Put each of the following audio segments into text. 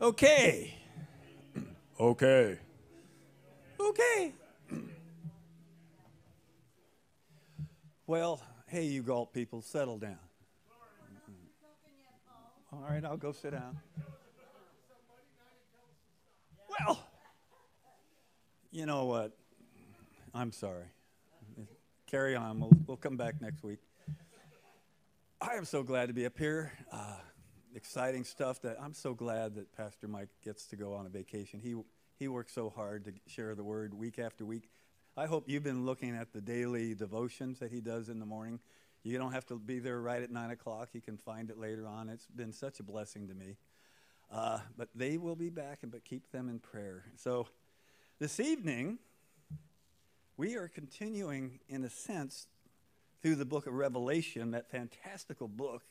Okay. Okay. Okay. Well, hey, you Galt people, settle down. All right, I'll go sit down. Well, you know what? I'm sorry. Carry on. We'll, we'll come back next week. I am so glad to be up here. Uh, exciting stuff that I'm so glad that Pastor Mike gets to go on a vacation. He, he works so hard to share the word week after week. I hope you've been looking at the daily devotions that he does in the morning. You don't have to be there right at 9 o'clock. You can find it later on. It's been such a blessing to me. Uh, but they will be back, and but keep them in prayer. So this evening, we are continuing, in a sense, through the book of Revelation, that fantastical book.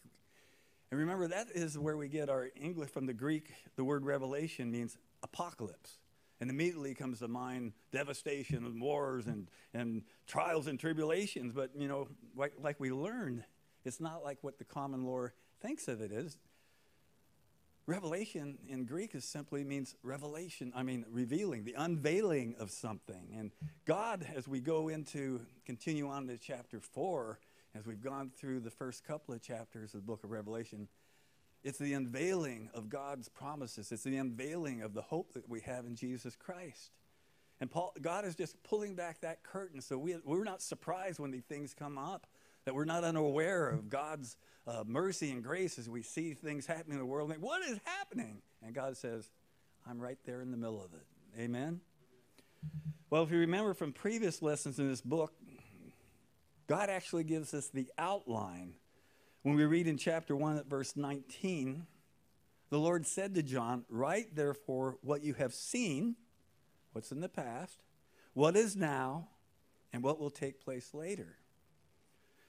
And remember, that is where we get our English from the Greek. The word revelation means apocalypse. And immediately comes to mind devastation and wars and, and trials and tribulations. But, you know, like, like we learned, it's not like what the common lore thinks of it is. Revelation in Greek is simply means revelation, I mean, revealing, the unveiling of something. And God, as we go into, continue on to chapter four, as we've gone through the first couple of chapters of the book of Revelation, it's the unveiling of God's promises. It's the unveiling of the hope that we have in Jesus Christ. And Paul, God is just pulling back that curtain so we, we're not surprised when these things come up, that we're not unaware of God's uh, mercy and grace as we see things happening in the world. Like, what is happening? And God says, I'm right there in the middle of it. Amen? Well, if you remember from previous lessons in this book, God actually gives us the outline when we read in chapter 1 at verse 19, the Lord said to John, Write therefore what you have seen, what's in the past, what is now, and what will take place later.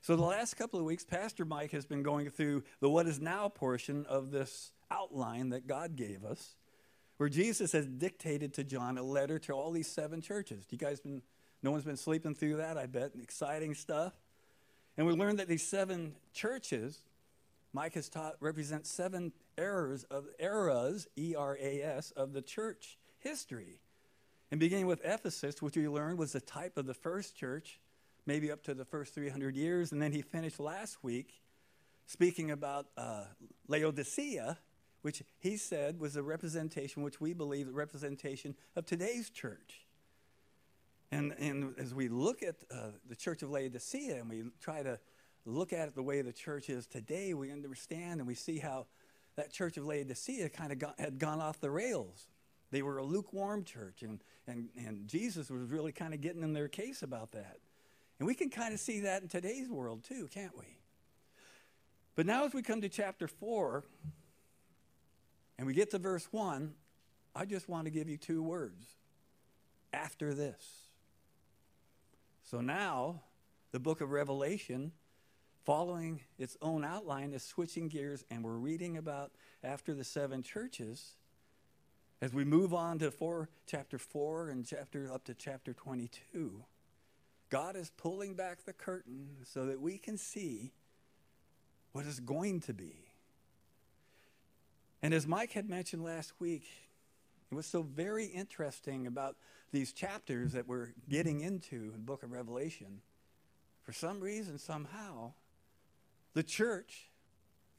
So, the last couple of weeks, Pastor Mike has been going through the what is now portion of this outline that God gave us, where Jesus has dictated to John a letter to all these seven churches. You guys been, no one's been sleeping through that, I bet. Exciting stuff. And we learned that these seven churches, Mike has taught, represent seven eras of eras, E R A S, of the church history. And beginning with Ephesus, which we learned was the type of the first church, maybe up to the first 300 years. And then he finished last week speaking about uh, Laodicea, which he said was a representation, which we believe, a representation of today's church. And, and as we look at uh, the church of Laodicea and we try to look at it the way the church is today, we understand and we see how that church of Laodicea kind of had gone off the rails. They were a lukewarm church, and, and, and Jesus was really kind of getting in their case about that. And we can kind of see that in today's world too, can't we? But now, as we come to chapter 4 and we get to verse 1, I just want to give you two words after this. So now, the book of Revelation, following its own outline, is switching gears, and we're reading about after the seven churches. As we move on to four, chapter 4 and chapter up to chapter 22, God is pulling back the curtain so that we can see what is going to be. And as Mike had mentioned last week, it was so very interesting about these chapters that we're getting into in the book of Revelation. For some reason, somehow, the church,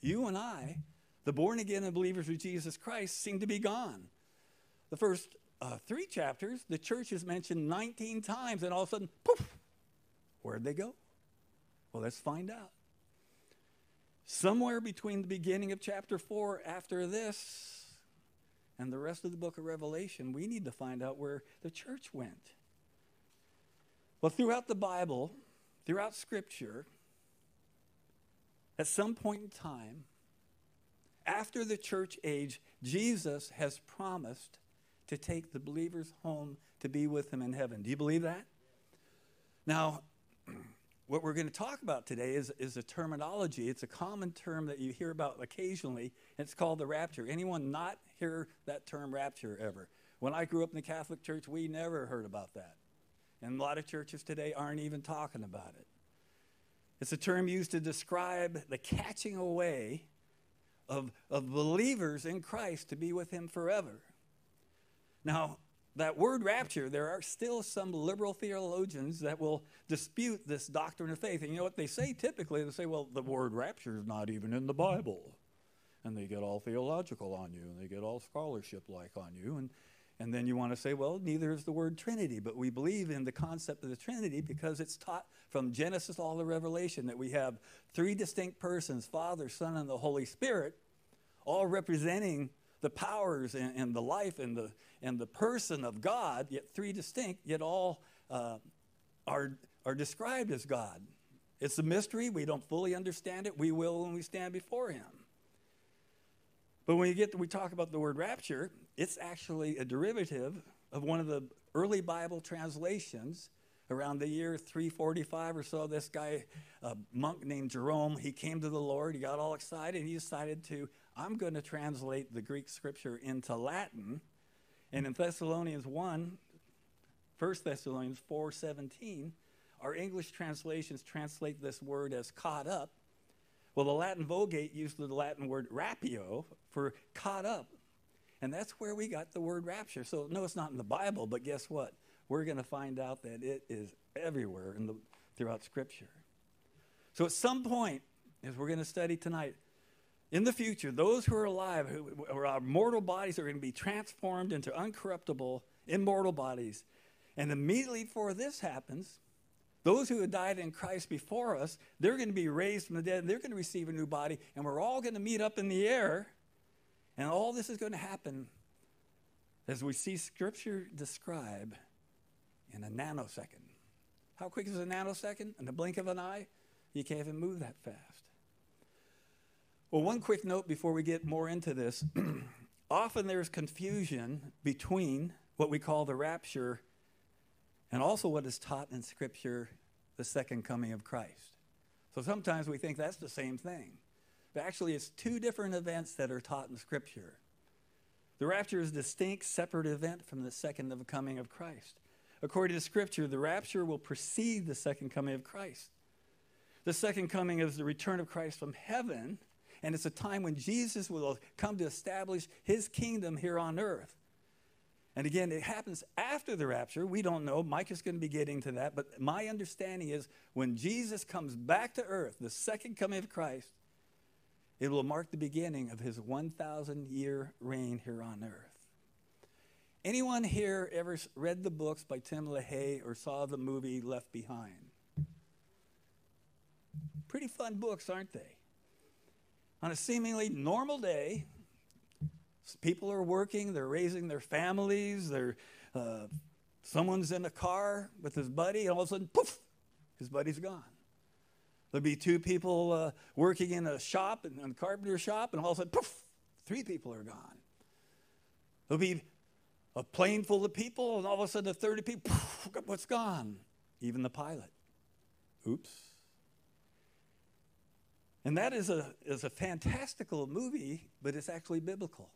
you and I, the born again believers of Jesus Christ, seem to be gone. The first uh, three chapters, the church is mentioned 19 times, and all of a sudden, poof, where'd they go? Well, let's find out. Somewhere between the beginning of chapter 4 after this and the rest of the book of Revelation, we need to find out where the church went. Well, throughout the Bible, throughout Scripture, at some point in time, after the church age, Jesus has promised to take the believers home to be with him in heaven. Do you believe that? Now, what we're going to talk about today is, is a terminology. It's a common term that you hear about occasionally, it's called the rapture. Anyone not hear that term rapture ever? When I grew up in the Catholic Church, we never heard about that. And a lot of churches today aren't even talking about it. It's a term used to describe the catching away of, of believers in Christ to be with him forever. Now, that word rapture, there are still some liberal theologians that will dispute this doctrine of faith. And you know what they say typically? They say, well, the word rapture is not even in the Bible. And they get all theological on you and they get all scholarship like on you. And, and then you want to say, well, neither is the word Trinity. But we believe in the concept of the Trinity because it's taught from Genesis all the Revelation that we have three distinct persons Father, Son, and the Holy Spirit, all representing the powers and, and, the life and the, and the person of God, yet three distinct, yet all uh, are, are described as God. It's a mystery. We don't fully understand it. We will when we stand before Him. But when you get to, we talk about the word rapture, it's actually a derivative of one of the early Bible translations around the year 345 or so. This guy, a monk named Jerome, he came to the Lord. He got all excited. He decided to I'm going to translate the Greek scripture into Latin. And in Thessalonians 1, 1 Thessalonians 4:17, our English translations translate this word as caught up. Well, the Latin Vulgate used the Latin word rapio for caught up. And that's where we got the word rapture. So, no, it's not in the Bible, but guess what? We're going to find out that it is everywhere in the, throughout Scripture. So, at some point, as we're going to study tonight, in the future, those who are alive, who, or our mortal bodies, are going to be transformed into uncorruptible, immortal bodies. And immediately before this happens, those who had died in Christ before us, they're going to be raised from the dead. They're going to receive a new body, and we're all going to meet up in the air. And all this is going to happen as we see Scripture describe in a nanosecond. How quick is a nanosecond? In the blink of an eye? You can't even move that fast. Well, one quick note before we get more into this. Often there's confusion between what we call the rapture and also what is taught in Scripture, the second coming of Christ. So sometimes we think that's the same thing. But actually, it's two different events that are taught in Scripture. The rapture is a distinct, separate event from the second coming of Christ. According to Scripture, the rapture will precede the second coming of Christ. The second coming is the return of Christ from heaven and it's a time when Jesus will come to establish his kingdom here on earth. And again, it happens after the rapture. We don't know. Mike is going to be getting to that. But my understanding is when Jesus comes back to earth, the second coming of Christ, it will mark the beginning of his 1,000 year reign here on earth. Anyone here ever read the books by Tim LaHaye or saw the movie Left Behind? Pretty fun books, aren't they? On a seemingly normal day, people are working, they're raising their families, they're, uh, someone's in a car with his buddy, and all of a sudden, poof, his buddy's gone. There'll be two people uh, working in a shop, in a carpenter shop, and all of a sudden, poof, three people are gone. There'll be a plane full of people, and all of a sudden, the 30 people, poof, what's gone? Even the pilot. Oops. And that is a, is a fantastical movie, but it's actually biblical.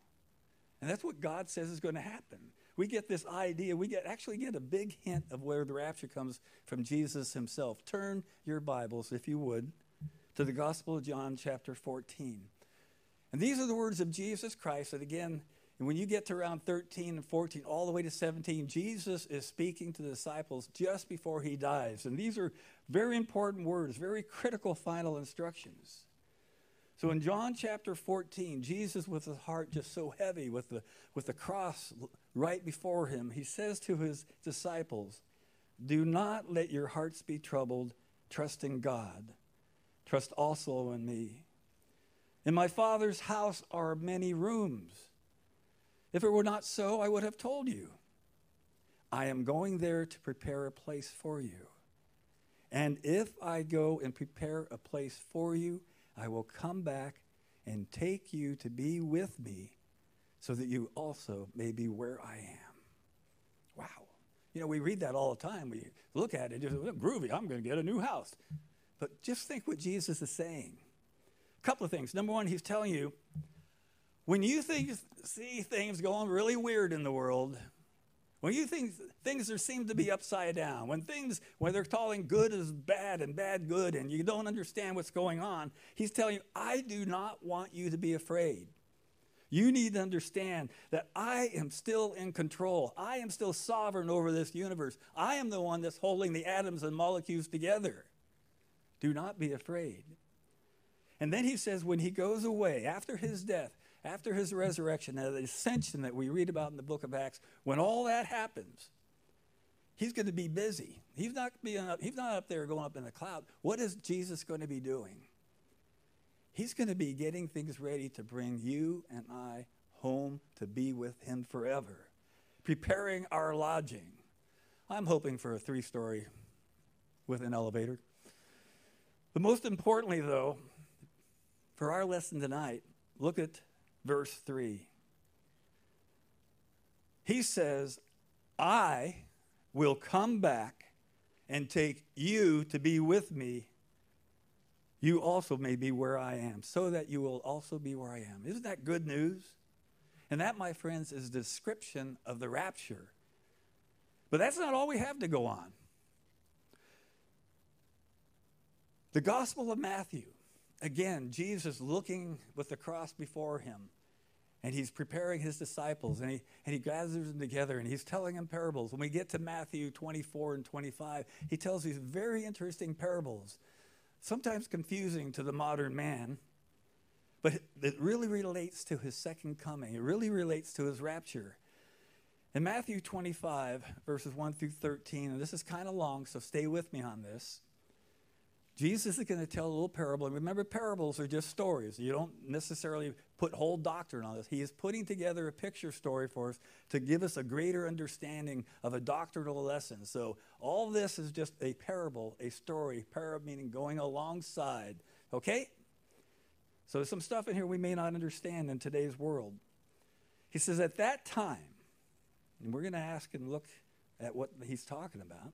And that's what God says is going to happen. We get this idea, we get actually get a big hint of where the rapture comes from Jesus himself. Turn your Bibles, if you would, to the Gospel of John, chapter 14. And these are the words of Jesus Christ. And again, when you get to around 13 and 14, all the way to 17, Jesus is speaking to the disciples just before he dies. And these are very important words, very critical final instructions. So in John chapter 14, Jesus, with his heart just so heavy, with the, with the cross right before him, he says to his disciples, Do not let your hearts be troubled. Trust in God. Trust also in me. In my Father's house are many rooms. If it were not so, I would have told you. I am going there to prepare a place for you. And if I go and prepare a place for you, I will come back and take you to be with me so that you also may be where I am. Wow. You know, we read that all the time. We look at it, just groovy, I'm going to get a new house. But just think what Jesus is saying. A couple of things. Number one, he's telling you when you think, see things going really weird in the world, when you think things are, seem to be upside down, when things, when they're calling good as bad and bad good, and you don't understand what's going on, he's telling you, I do not want you to be afraid. You need to understand that I am still in control. I am still sovereign over this universe. I am the one that's holding the atoms and molecules together. Do not be afraid. And then he says, when he goes away after his death, after his resurrection, and the ascension that we read about in the book of Acts, when all that happens, he's going to be busy. He's not, being up, he's not up there going up in the cloud. What is Jesus going to be doing? He's going to be getting things ready to bring you and I home to be with him forever, preparing our lodging. I'm hoping for a three story with an elevator. But most importantly, though, for our lesson tonight, look at verse 3. He says, I will come back and take you to be with me. You also may be where I am, so that you will also be where I am. Isn't that good news? And that, my friends, is description of the rapture. But that's not all we have to go on. The Gospel of Matthew, again, Jesus looking with the cross before him, and he's preparing his disciples, and he, and he gathers them together, and he's telling them parables. When we get to Matthew 24 and 25, he tells these very interesting parables, sometimes confusing to the modern man, but it really relates to his second coming. It really relates to his rapture. In Matthew 25, verses 1 through 13, and this is kind of long, so stay with me on this. Jesus is going to tell a little parable. And remember, parables are just stories. You don't necessarily put whole doctrine on this. He is putting together a picture story for us to give us a greater understanding of a doctrinal lesson. So all this is just a parable, a story. Parable meaning going alongside. Okay? So there's some stuff in here we may not understand in today's world. He says, at that time, and we're going to ask and look at what he's talking about.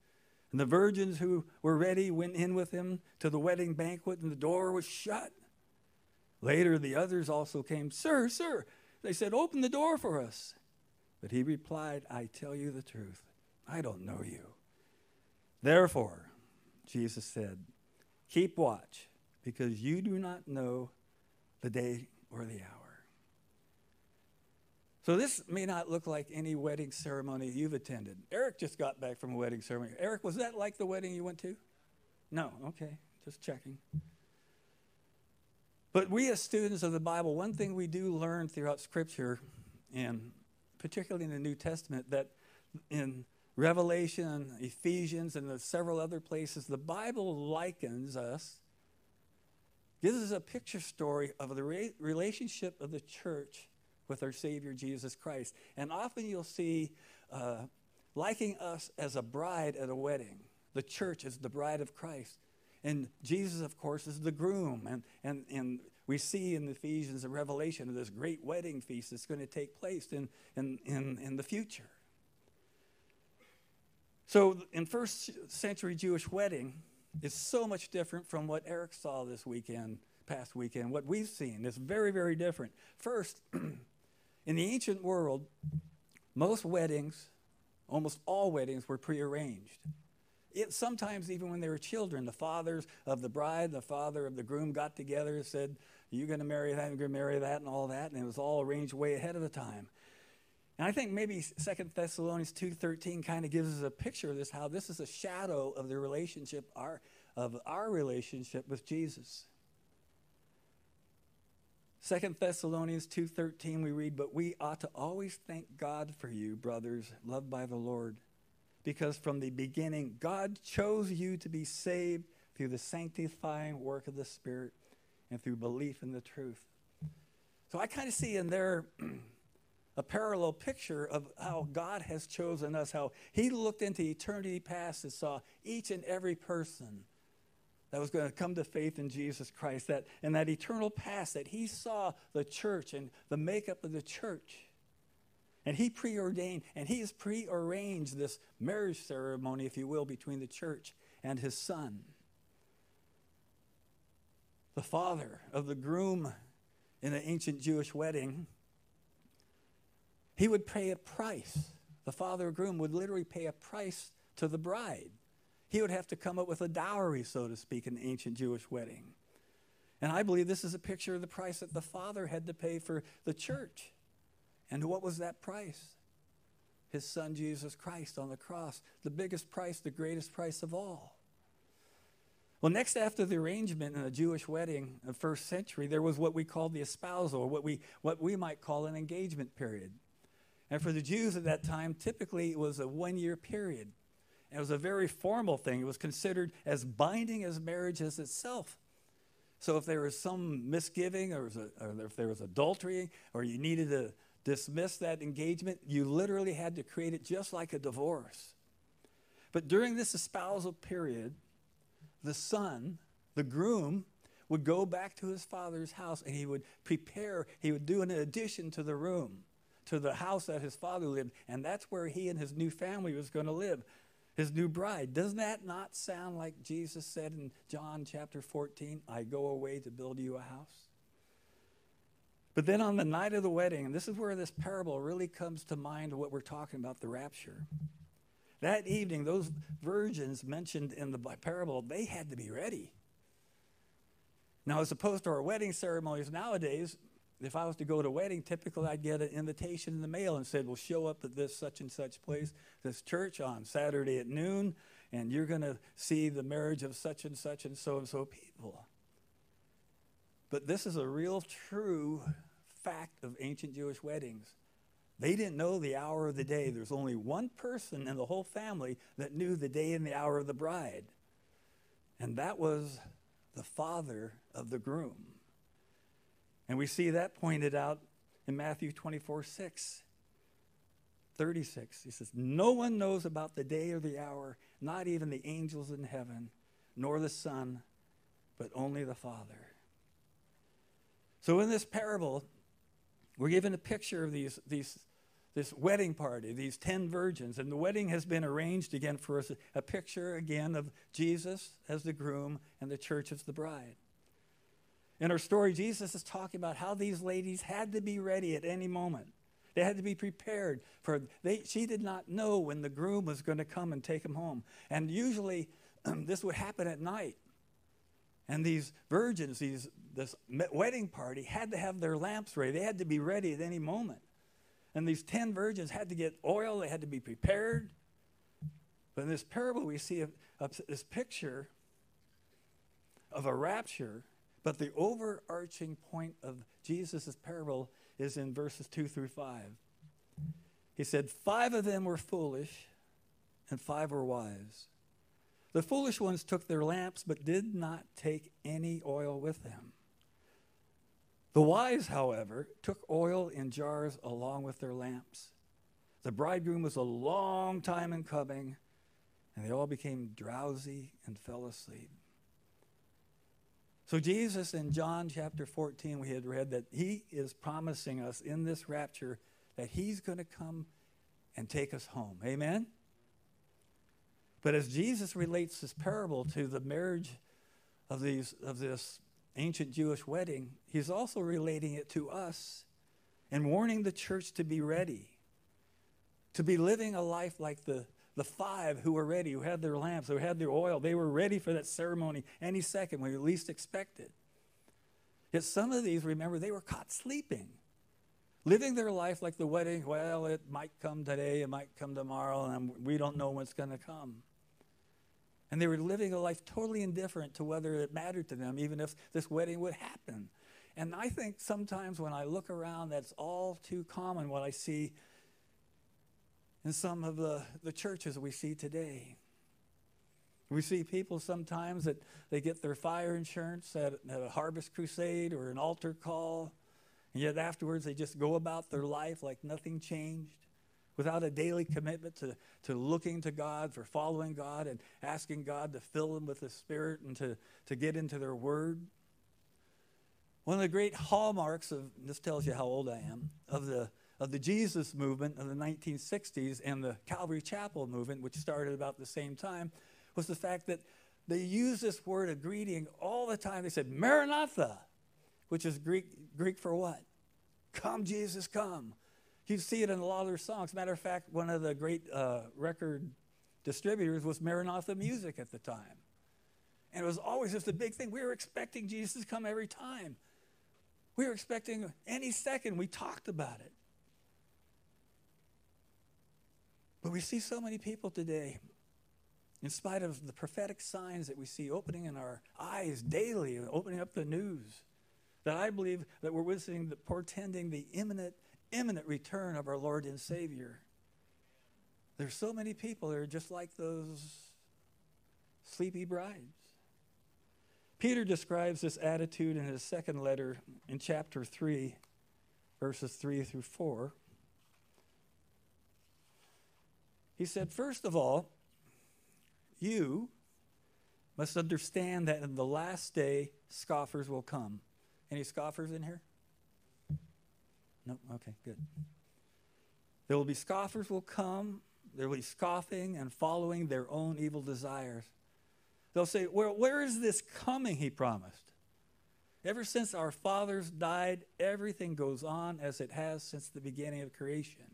And the virgins who were ready went in with him to the wedding banquet, and the door was shut. Later, the others also came. Sir, sir, they said, open the door for us. But he replied, I tell you the truth. I don't know you. Therefore, Jesus said, keep watch, because you do not know the day or the hour. So this may not look like any wedding ceremony you've attended. Eric just got back from a wedding ceremony. Eric, was that like the wedding you went to? No, okay, just checking. But we as students of the Bible, one thing we do learn throughout Scripture, and particularly in the New Testament, that in Revelation, Ephesians, and the several other places, the Bible likens us, gives us a picture story of the re- relationship of the church with our Savior Jesus Christ. And often you'll see uh, liking us as a bride at a wedding. The church is the bride of Christ. And Jesus, of course, is the groom. And, and, and we see in Ephesians and Revelation of this great wedding feast that's going to take place in, in, in, in the future. So, in first century Jewish wedding, is so much different from what Eric saw this weekend, past weekend, what we've seen. It's very, very different. First, In the ancient world, most weddings, almost all weddings, were prearranged. It, sometimes, even when they were children, the fathers of the bride, the father of the groom got together and said, You're going to marry that, you're going to marry that, and all that. And it was all arranged way ahead of the time. And I think maybe Second Thessalonians 2.13 kind of gives us a picture of this, how this is a shadow of the relationship our, of our relationship with Jesus. Second Thessalonians 2:13 we read, "But we ought to always thank God for you, brothers, loved by the Lord, because from the beginning God chose you to be saved through the sanctifying work of the Spirit and through belief in the truth." So I kind of see in there a parallel picture of how God has chosen us, how He looked into eternity past and saw each and every person that was going to come to faith in Jesus Christ, that in that eternal past, that he saw the church and the makeup of the church. And he preordained and he has prearranged this marriage ceremony, if you will, between the church and his son. The father of the groom in an ancient Jewish wedding, he would pay a price. The father of groom would literally pay a price to the bride he would have to come up with a dowry, so to speak, in an ancient Jewish wedding. And I believe this is a picture of the price that the Father had to pay for the church. And what was that price? His Son Jesus Christ on the cross, the biggest price, the greatest price of all. Well, next after the arrangement in a Jewish wedding of first century, there was what we called the espousal, or what we, what we might call an engagement period. And for the Jews at that time, typically it was a one year period. It was a very formal thing. It was considered as binding as marriage as itself. So if there was some misgiving or, a, or, if there was adultery or you needed to dismiss that engagement, you literally had to create it just like a divorce. But during this espousal period, the son, the groom, would go back to his father's house and he would prepare, he would do an addition to the room, to the house that his father lived, and that's where he and his new family was going to live his new bride. Doesn't that not sound like Jesus said in John chapter 14, I go away to build you a house? But then on the night of the wedding, and this is where this parable really comes to mind what we're talking about the rapture. That evening, those virgins mentioned in the parable, they had to be ready. Now, as opposed to our wedding ceremonies nowadays, if I was to go to a wedding, typically I'd get an invitation in the mail and said, "Well, show up at this such and such place, this church on Saturday at noon, and you're going to see the marriage of such and such and so and so people." But this is a real true fact of ancient Jewish weddings. They didn't know the hour of the day. There's only one person in the whole family that knew the day and the hour of the bride. And that was the father of the groom. And we see that pointed out in Matthew 24 6. 36. He says, No one knows about the day or the hour, not even the angels in heaven, nor the Son, but only the Father. So in this parable, we're given a picture of these, these, this wedding party, these 10 virgins. And the wedding has been arranged again for us, a picture again of Jesus as the groom and the church as the bride. In our story, Jesus is talking about how these ladies had to be ready at any moment. They had to be prepared for they she did not know when the groom was going to come and take them home. And usually um, this would happen at night. And these virgins, these this wedding party had to have their lamps ready. They had to be ready at any moment. And these 10 virgins had to get oil, they had to be prepared. But in this parable we see a, a, this picture of a rapture but the overarching point of Jesus' parable is in verses 2 through 5. He said, Five of them were foolish, and five were wise. The foolish ones took their lamps, but did not take any oil with them. The wise, however, took oil in jars along with their lamps. The bridegroom was a long time in coming, and they all became drowsy and fell asleep. So, Jesus in John chapter 14, we had read that he is promising us in this rapture that he's going to come and take us home. Amen? But as Jesus relates this parable to the marriage of, these, of this ancient Jewish wedding, he's also relating it to us and warning the church to be ready, to be living a life like the the five who were ready, who had their lamps, who had their oil, they were ready for that ceremony any second when you least expected. Yet some of these, remember, they were caught sleeping, living their life like the wedding. Well, it might come today, it might come tomorrow, and we don't know when it's going to come. And they were living a life totally indifferent to whether it mattered to them, even if this wedding would happen. And I think sometimes when I look around, that's all too common what I see in some of the, the churches we see today. We see people sometimes that they get their fire insurance at, at a harvest crusade or an altar call, and yet afterwards they just go about their life like nothing changed without a daily commitment to, to looking to God, for following God, and asking God to fill them with the Spirit and to, to get into their Word. One of the great hallmarks of this tells you how old I am of the of the Jesus movement of the 1960s and the Calvary Chapel movement, which started about the same time, was the fact that they used this word of greeting all the time. They said, Maranatha, which is Greek, Greek for what? Come, Jesus, come. You see it in a lot of their songs. Matter of fact, one of the great uh, record distributors was Maranatha Music at the time. And it was always just a big thing. We were expecting Jesus to come every time. We were expecting any second. We talked about it. But we see so many people today, in spite of the prophetic signs that we see opening in our eyes daily, opening up the news, that I believe that we're witnessing, the, portending the imminent, imminent return of our Lord and Savior. There's so many people that are just like those sleepy brides. Peter describes this attitude in his second letter in chapter 3, verses 3 through 4. He said, First of all, you must understand that in the last day, scoffers will come. Any scoffers in here? No? Okay, good. There will be scoffers will come. There will be scoffing and following their own evil desires. They'll say, Well, where is this coming? He promised. Ever since our fathers died, everything goes on as it has since the beginning of creation.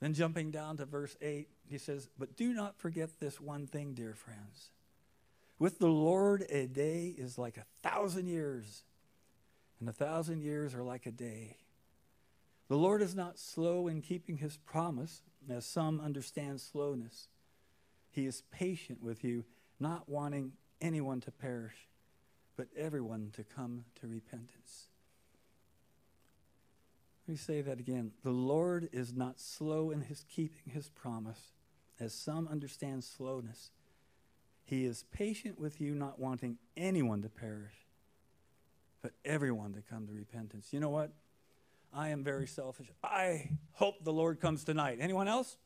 Then jumping down to verse 8, he says, But do not forget this one thing, dear friends. With the Lord, a day is like a thousand years, and a thousand years are like a day. The Lord is not slow in keeping his promise, as some understand slowness. He is patient with you, not wanting anyone to perish, but everyone to come to repentance. Let me say that again. The Lord is not slow in his keeping his promise, as some understand slowness. He is patient with you, not wanting anyone to perish, but everyone to come to repentance. You know what? I am very selfish. I hope the Lord comes tonight. Anyone else?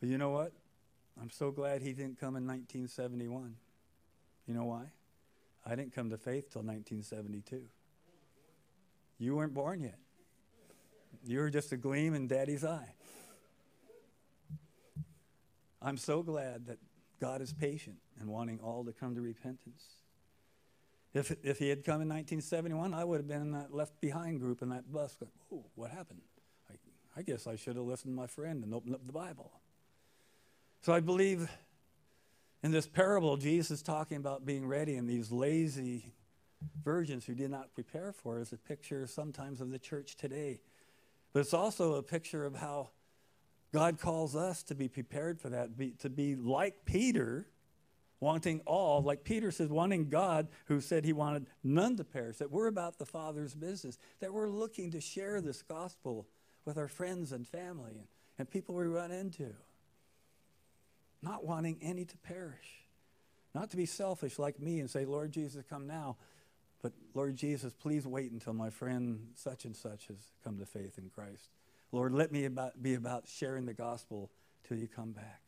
But you know what? I'm so glad he didn't come in 1971. You know why? I didn't come to faith till 1972. You weren't born yet. You were just a gleam in daddy's eye. I'm so glad that God is patient and wanting all to come to repentance. If, if he had come in 1971, I would have been in that left behind group in that bus. Going, oh, what happened? I, I guess I should have listened to my friend and opened up the Bible. So I believe in this parable, Jesus is talking about being ready and these lazy virgins who did not prepare for is a picture sometimes of the church today. But it's also a picture of how God calls us to be prepared for that, be, to be like Peter, wanting all, like Peter says, wanting God, who said he wanted none to perish, that we're about the Father's business, that we're looking to share this gospel with our friends and family and, and people we run into. Not wanting any to perish. Not to be selfish like me and say, Lord Jesus, come now. But Lord Jesus, please wait until my friend such and such has come to faith in Christ. Lord, let me about, be about sharing the gospel till you come back.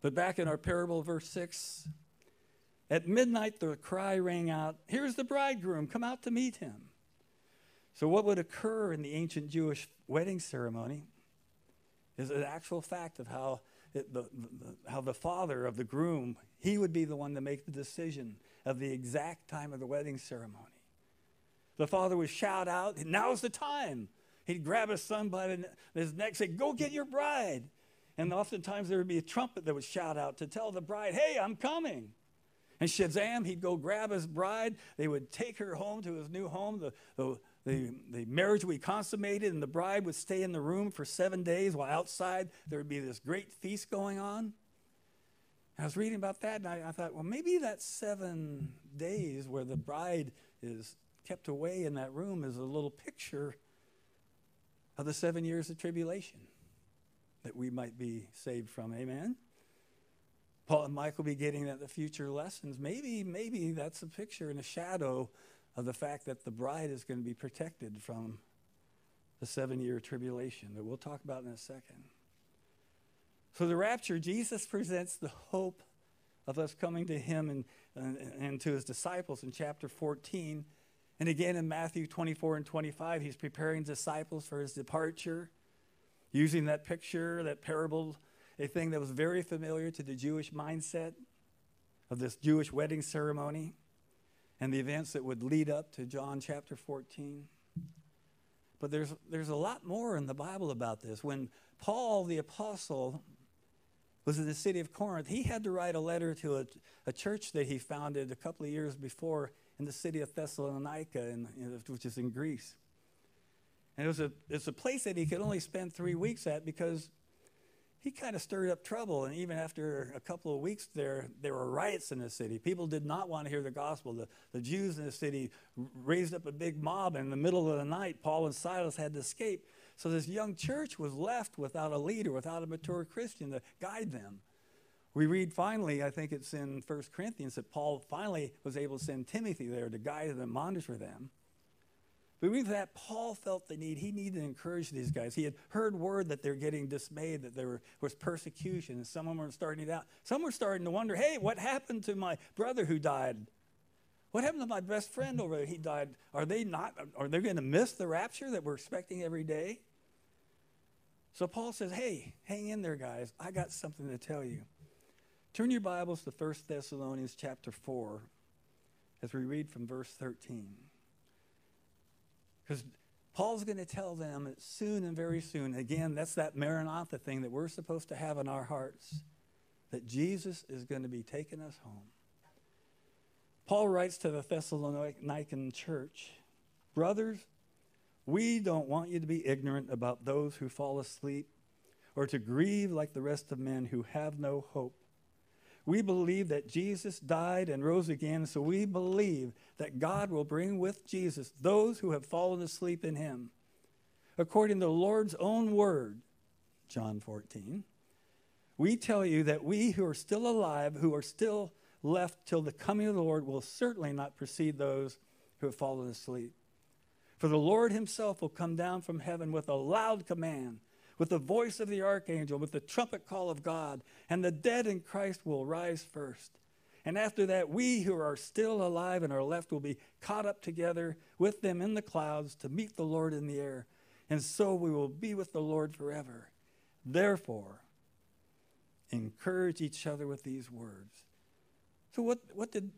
But back in our parable, verse 6, at midnight the cry rang out, Here's the bridegroom, come out to meet him. So, what would occur in the ancient Jewish wedding ceremony is an actual fact of how, it, the, the, how the father of the groom, he would be the one to make the decision of the exact time of the wedding ceremony. The father would shout out, Now's the time. He'd grab his son by his neck say, Go get your bride. And oftentimes there would be a trumpet that would shout out to tell the bride, Hey, I'm coming. And Shazam, he'd go grab his bride. They would take her home to his new home. The, the, the, the marriage would be consummated, and the bride would stay in the room for seven days while outside there would be this great feast going on. I was reading about that and I, I thought, well, maybe that seven days where the bride is kept away in that room is a little picture of the seven years of tribulation that we might be saved from. Amen? Paul and will be getting at the future lessons. Maybe, maybe that's a picture and a shadow of the fact that the bride is going to be protected from the seven year tribulation that we'll talk about in a second. So, the rapture, Jesus presents the hope of us coming to him and, and, and, to his disciples in chapter 14. And again in Matthew 24 and 25, he's preparing disciples for his departure, using that picture, that parable, a thing that was very familiar to the Jewish mindset of this Jewish wedding ceremony and the events that would lead up to John chapter 14. But there's, there's a lot more in the Bible about this. When Paul the apostle was in the city of Corinth, he had to write a letter to a, a church that he founded a couple of years before in the city of Thessalonica, in, which is in Greece. And it was a, it's a place that he could only spend three weeks at because he kind of stirred up trouble. And even after a couple of weeks there, there were riots in the city. People did not want to hear the gospel. The, the Jews in the city raised up a big mob. And in the middle of the night, Paul and Silas had to escape. So this young church was left without a leader, without a mature Christian to guide them. We read finally, I think it's in 1 Corinthians, that Paul finally was able to send Timothy there to guide them and monitor them. But with that, Paul felt the need. He needed to encourage these guys. He had heard word that they're getting dismayed, that there was persecution, and some of them were starting to doubt. Some were starting to wonder, hey, what happened to my brother who died? What happened to my best friend over there? He died. Are they not, are they going to miss the rapture that we're expecting every day? So Paul says, hey, hang in there, guys. I got something to tell you. Turn your Bibles to 1 Thessalonians chapter 4 as we read from verse 13. Because Paul's going to tell them soon and very soon, again, that's that Maranatha thing that we're supposed to have in our hearts, that Jesus is going to be taking us home. Paul writes to the Thessalonican church Brothers, we don't want you to be ignorant about those who fall asleep or to grieve like the rest of men who have no hope. We believe that Jesus died and rose again, so we believe that God will bring with Jesus those who have fallen asleep in him. According to the Lord's own word, John 14, we tell you that we who are still alive, who are still left till the coming of the Lord, will certainly not precede those who have fallen asleep. For the Lord himself will come down from heaven with a loud command with the voice of the archangel, with the trumpet call of God, and the dead in Christ will rise first. And after that, we who are still alive and are left will be caught up together with them in the clouds to meet the Lord in the air. And so we will be with the Lord forever. Therefore, encourage each other with these words. So, what, what, did,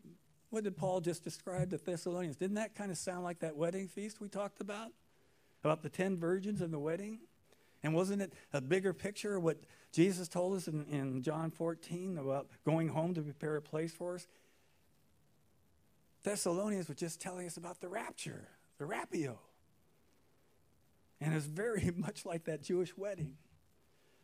what did Paul just describe to Thessalonians? Didn't that kind of sound like that wedding feast we talked about? About the ten virgins and the wedding? And wasn't it a bigger picture of what Jesus told us in, in John 14 about going home to prepare a place for us? Thessalonians was just telling us about the rapture, the rapio. And it's very much like that Jewish wedding.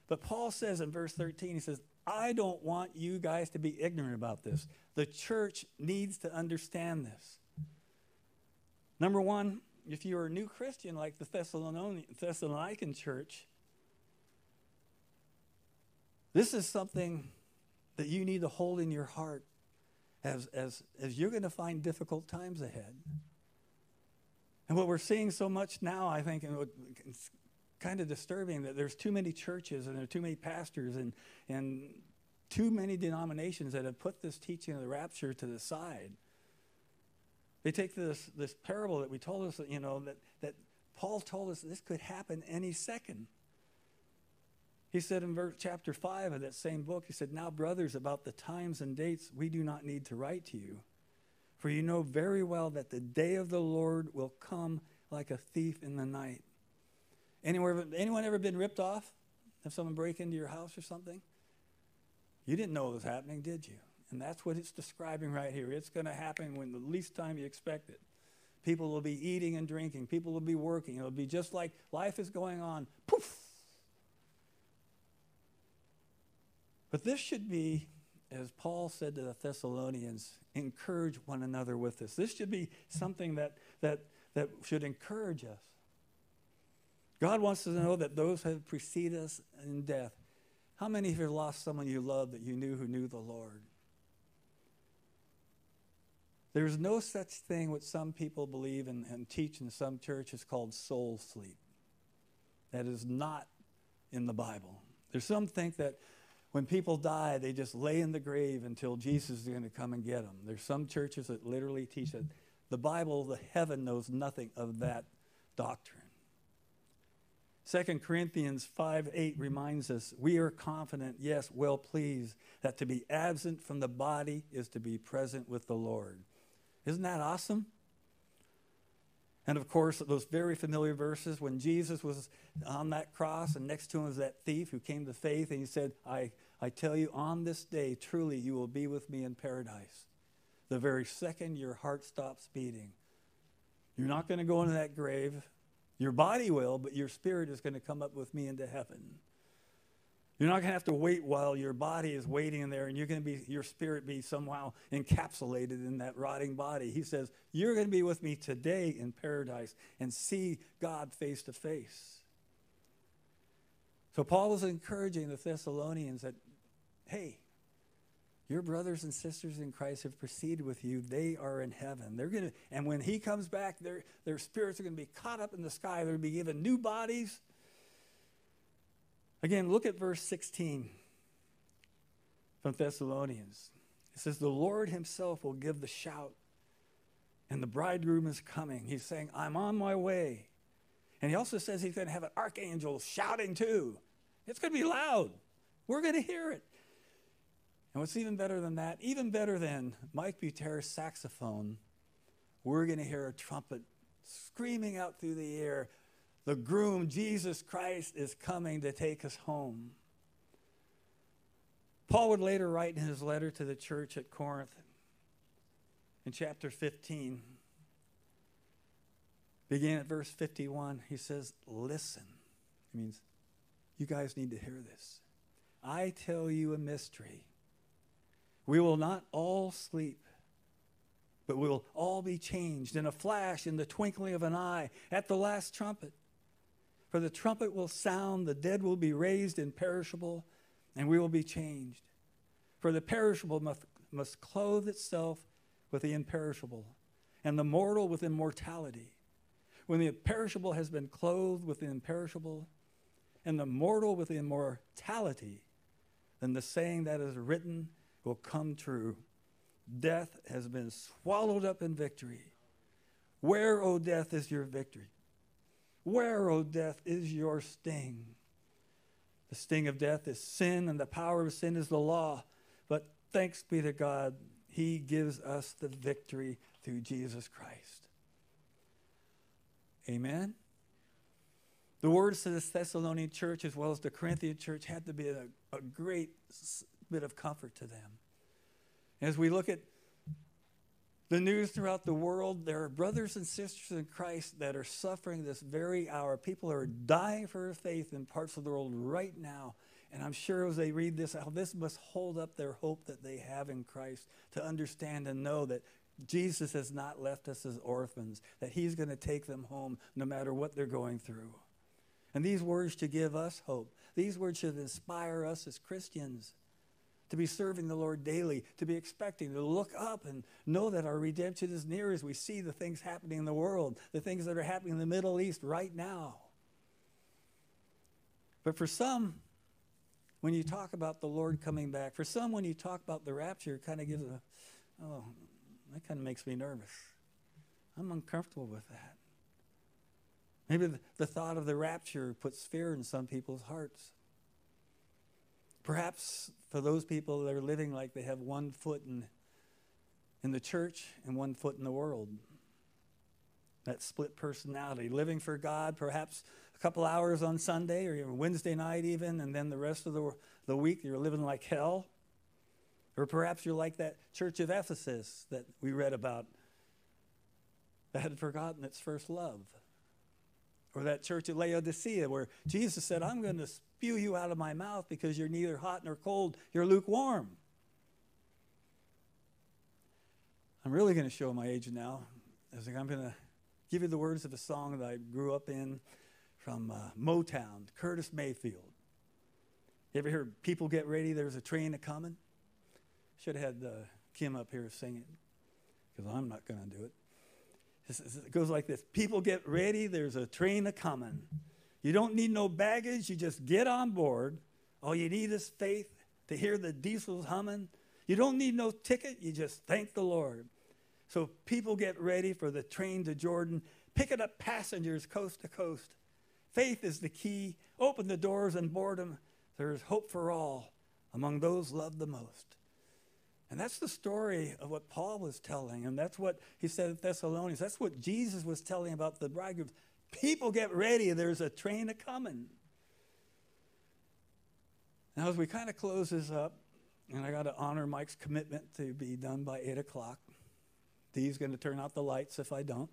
But Paul says in verse 13, he says, I don't want you guys to be ignorant about this. The church needs to understand this. Number one, if you're a new Christian like the Thessalonican church, this is something that you need to hold in your heart as, as, as you're going to find difficult times ahead. And what we're seeing so much now, I think, and kind of disturbing that there's too many churches and there are too many pastors and, and too many denominations that have put this teaching of the rapture to the side. They take this, this parable that we told us, you know, that, that Paul told us this could happen any second. He said in verse, chapter 5 of that same book, he said, Now, brothers, about the times and dates, we do not need to write to you. For you know very well that the day of the Lord will come like a thief in the night. Anywhere, anyone ever been ripped off? Have someone break into your house or something? You didn't know it was happening, did you? And that's what it's describing right here. It's going to happen when the least time you expect it. People will be eating and drinking. People will be working. It'll be just like life is going on. Poof! But this should be as Paul said to the Thessalonians, encourage one another with this. This should be something that, that, that should encourage us. God wants us to know that those who have preceded us in death. How many of you have lost someone you loved that you knew who knew the Lord? There's no such thing what some people believe and, and teach in some churches called soul sleep. That is not in the Bible. There's some think that when people die, they just lay in the grave until Jesus is going to come and get them. There's some churches that literally teach that. The Bible, the heaven knows nothing of that doctrine. 2 Corinthians 5 8 reminds us, we are confident, yes, well pleased, that to be absent from the body is to be present with the Lord. Isn't that awesome? And of course, those very familiar verses when Jesus was on that cross and next to him was that thief who came to faith and he said, I, I tell you, on this day, truly you will be with me in paradise. The very second your heart stops beating, you're not going to go into that grave. Your body will, but your spirit is going to come up with me into heaven. You're not going to have to wait while your body is waiting in there and you're going to be, your spirit be somehow encapsulated in that rotting body. He says, You're going to be with me today in paradise and see God face to face. So Paul was encouraging the Thessalonians that, hey, your brothers and sisters in Christ have proceeded with you. They are in heaven. They're gonna, and when he comes back, their, their spirits are going to be caught up in the sky. They're going to be given new bodies Again, look at verse 16 from Thessalonians. It says, The Lord himself will give the shout, and the bridegroom is coming. He's saying, I'm on my way. And he also says he's going to have an archangel shouting too. It's going to be loud. We're going to hear it. And what's even better than that, even better than Mike Butera's saxophone, we're going to hear a trumpet screaming out through the air, the groom, Jesus Christ, is coming to take us home. Paul would later write in his letter to the church at Corinth in chapter 15, beginning at verse 51, he says, Listen. It means, you guys need to hear this. I tell you a mystery. We will not all sleep, but we will all be changed in a flash, in the twinkling of an eye, at the last trumpet. For the trumpet will sound, the dead will be raised imperishable, and we will be changed. For the perishable must, must clothe itself with the imperishable, and the mortal with immortality. When the perishable has been clothed with the imperishable, and the mortal with immortality, then the saying that is written will come true. Death has been swallowed up in victory. Where, O death, is your victory? Where, O death, is your sting? The sting of death is sin, and the power of sin is the law. But thanks be to God, He gives us the victory through Jesus Christ. Amen. The words to the Thessalonian church, as well as the Corinthian church, had to be a, a great bit of comfort to them. As we look at the news throughout the world. There are brothers and sisters in Christ that are suffering this very hour. People are dying for their faith in parts of the world right now. And I'm sure as they read this, how this must hold up their hope that they have in Christ to understand and know that Jesus has not left us as orphans, that He's going to take them home no matter what they're going through. And these words should give us hope. These words should inspire us as Christians to be serving the Lord daily, to be expecting, to look up and know that our redemption is near as we see the things happening in the world, the things that are happening in the Middle East right now. But for some, when you talk about the Lord coming back, for some, when you talk about the rapture, it kind of gives a, oh, that kind of makes me nervous. I'm uncomfortable with that. Maybe the, the thought of the rapture puts fear in some people's hearts. Perhaps for those people that are living like they have one foot in, in the church and one foot in the world. That split personality, living for God, perhaps a couple hours on Sunday or Wednesday night, even, and then the rest of the, the week you're living like hell. Or perhaps you're like that church of Ephesus that we read about that had forgotten its first love. Or that church at Laodicea where Jesus said, I'm going to spew you out of my mouth because you're neither hot nor cold, you're lukewarm. I'm really going to show my age now. I'm going to give you the words of a song that I grew up in from uh, Motown, Curtis Mayfield. You ever heard people get ready? There's a train a coming. Should have had uh, Kim up here sing it because I'm not going to do it. It goes like this People get ready, there's a train a coming. You don't need no baggage, you just get on board. All you need is faith to hear the diesels humming. You don't need no ticket, you just thank the Lord. So people get ready for the train to Jordan, picking up passengers coast to coast. Faith is the key. Open the doors and boredom. There is hope for all among those loved the most. And that's the story of what Paul was telling. And that's what he said at Thessalonians. That's what Jesus was telling about the bridegroom. People get ready. There's a train a coming. Now, as we kind of close this up, and I got to honor Mike's commitment to be done by 8 o'clock. Dee's going to turn out the lights if I don't.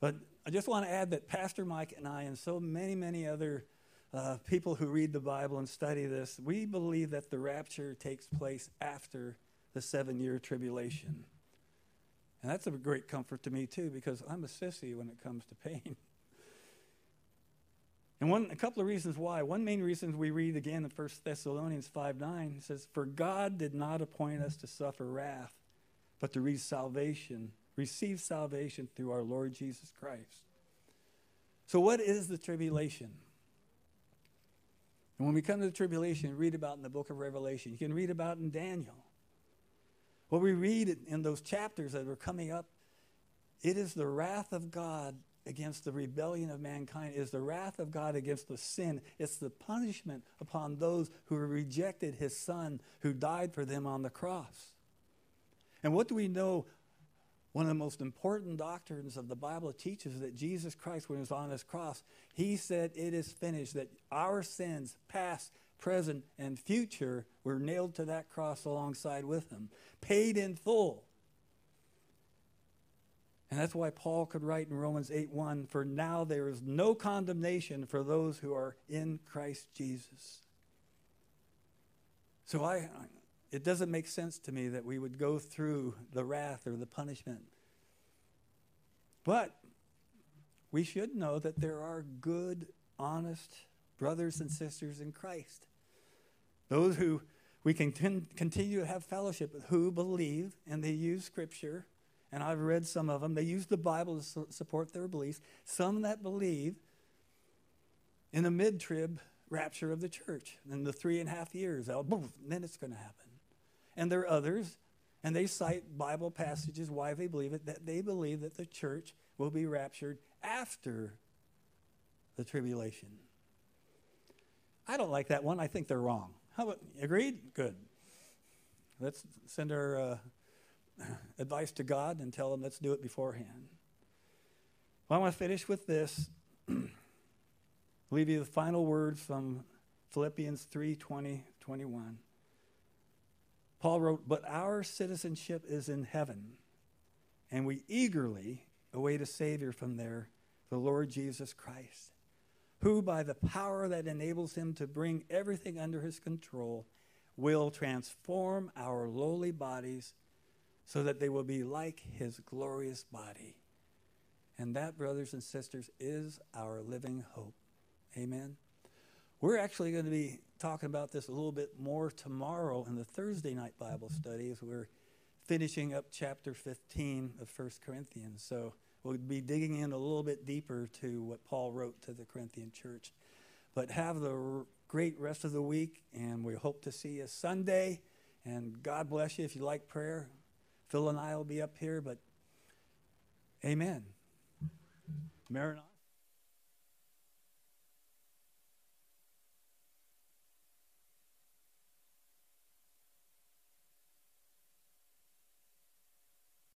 But I just want to add that Pastor Mike and I, and so many, many other uh, people who read the Bible and study this, we believe that the rapture takes place after the seven year tribulation. And that's a great comfort to me, too, because I'm a sissy when it comes to pain. And one, a couple of reasons why. One main reason we read again in 1 Thessalonians 5 9 says, For God did not appoint us to suffer wrath, but to receive salvation, receive salvation through our Lord Jesus Christ. So, what is the tribulation? And when we come to the tribulation, read about in the book of Revelation. You can read about in Daniel. What we read in those chapters that are coming up, it is the wrath of God against the rebellion of mankind, it is the wrath of God against the sin. It's the punishment upon those who rejected his son who died for them on the cross. And what do we know one of the most important doctrines of the Bible teaches that Jesus Christ, when he was on his cross, he said, It is finished, that our sins, past, present, and future, were nailed to that cross alongside with him, paid in full. And that's why Paul could write in Romans 8 1 For now there is no condemnation for those who are in Christ Jesus. So I, it doesn't make sense to me that we would go through the wrath or the punishment. But we should know that there are good, honest brothers and sisters in Christ. Those who we can continue to have fellowship with, who believe and they use Scripture. And I've read some of them. They use the Bible to su- support their beliefs. Some that believe in a mid trib rapture of the church. In the three and a half years, oh, boom, then it's going to happen. And there are others, and they cite Bible passages why they believe it, that they believe that the church will be raptured after the tribulation. I don't like that one. I think they're wrong. How about, agreed? Good. Let's send our uh, advice to God and tell him let's do it beforehand. Well, I want to finish with this. leave you the final words from Philippians 3 20, 21. Paul wrote, But our citizenship is in heaven, and we eagerly await a Savior from there, the Lord Jesus Christ, who, by the power that enables him to bring everything under his control, will transform our lowly bodies so that they will be like his glorious body. And that, brothers and sisters, is our living hope. Amen. We're actually going to be talking about this a little bit more tomorrow in the Thursday night Bible mm-hmm. study as we're finishing up chapter 15 of 1 Corinthians. So we'll be digging in a little bit deeper to what Paul wrote to the Corinthian church. But have the r- great rest of the week, and we hope to see you Sunday. And God bless you if you like prayer. Phil and I will be up here, but amen. Maranatha.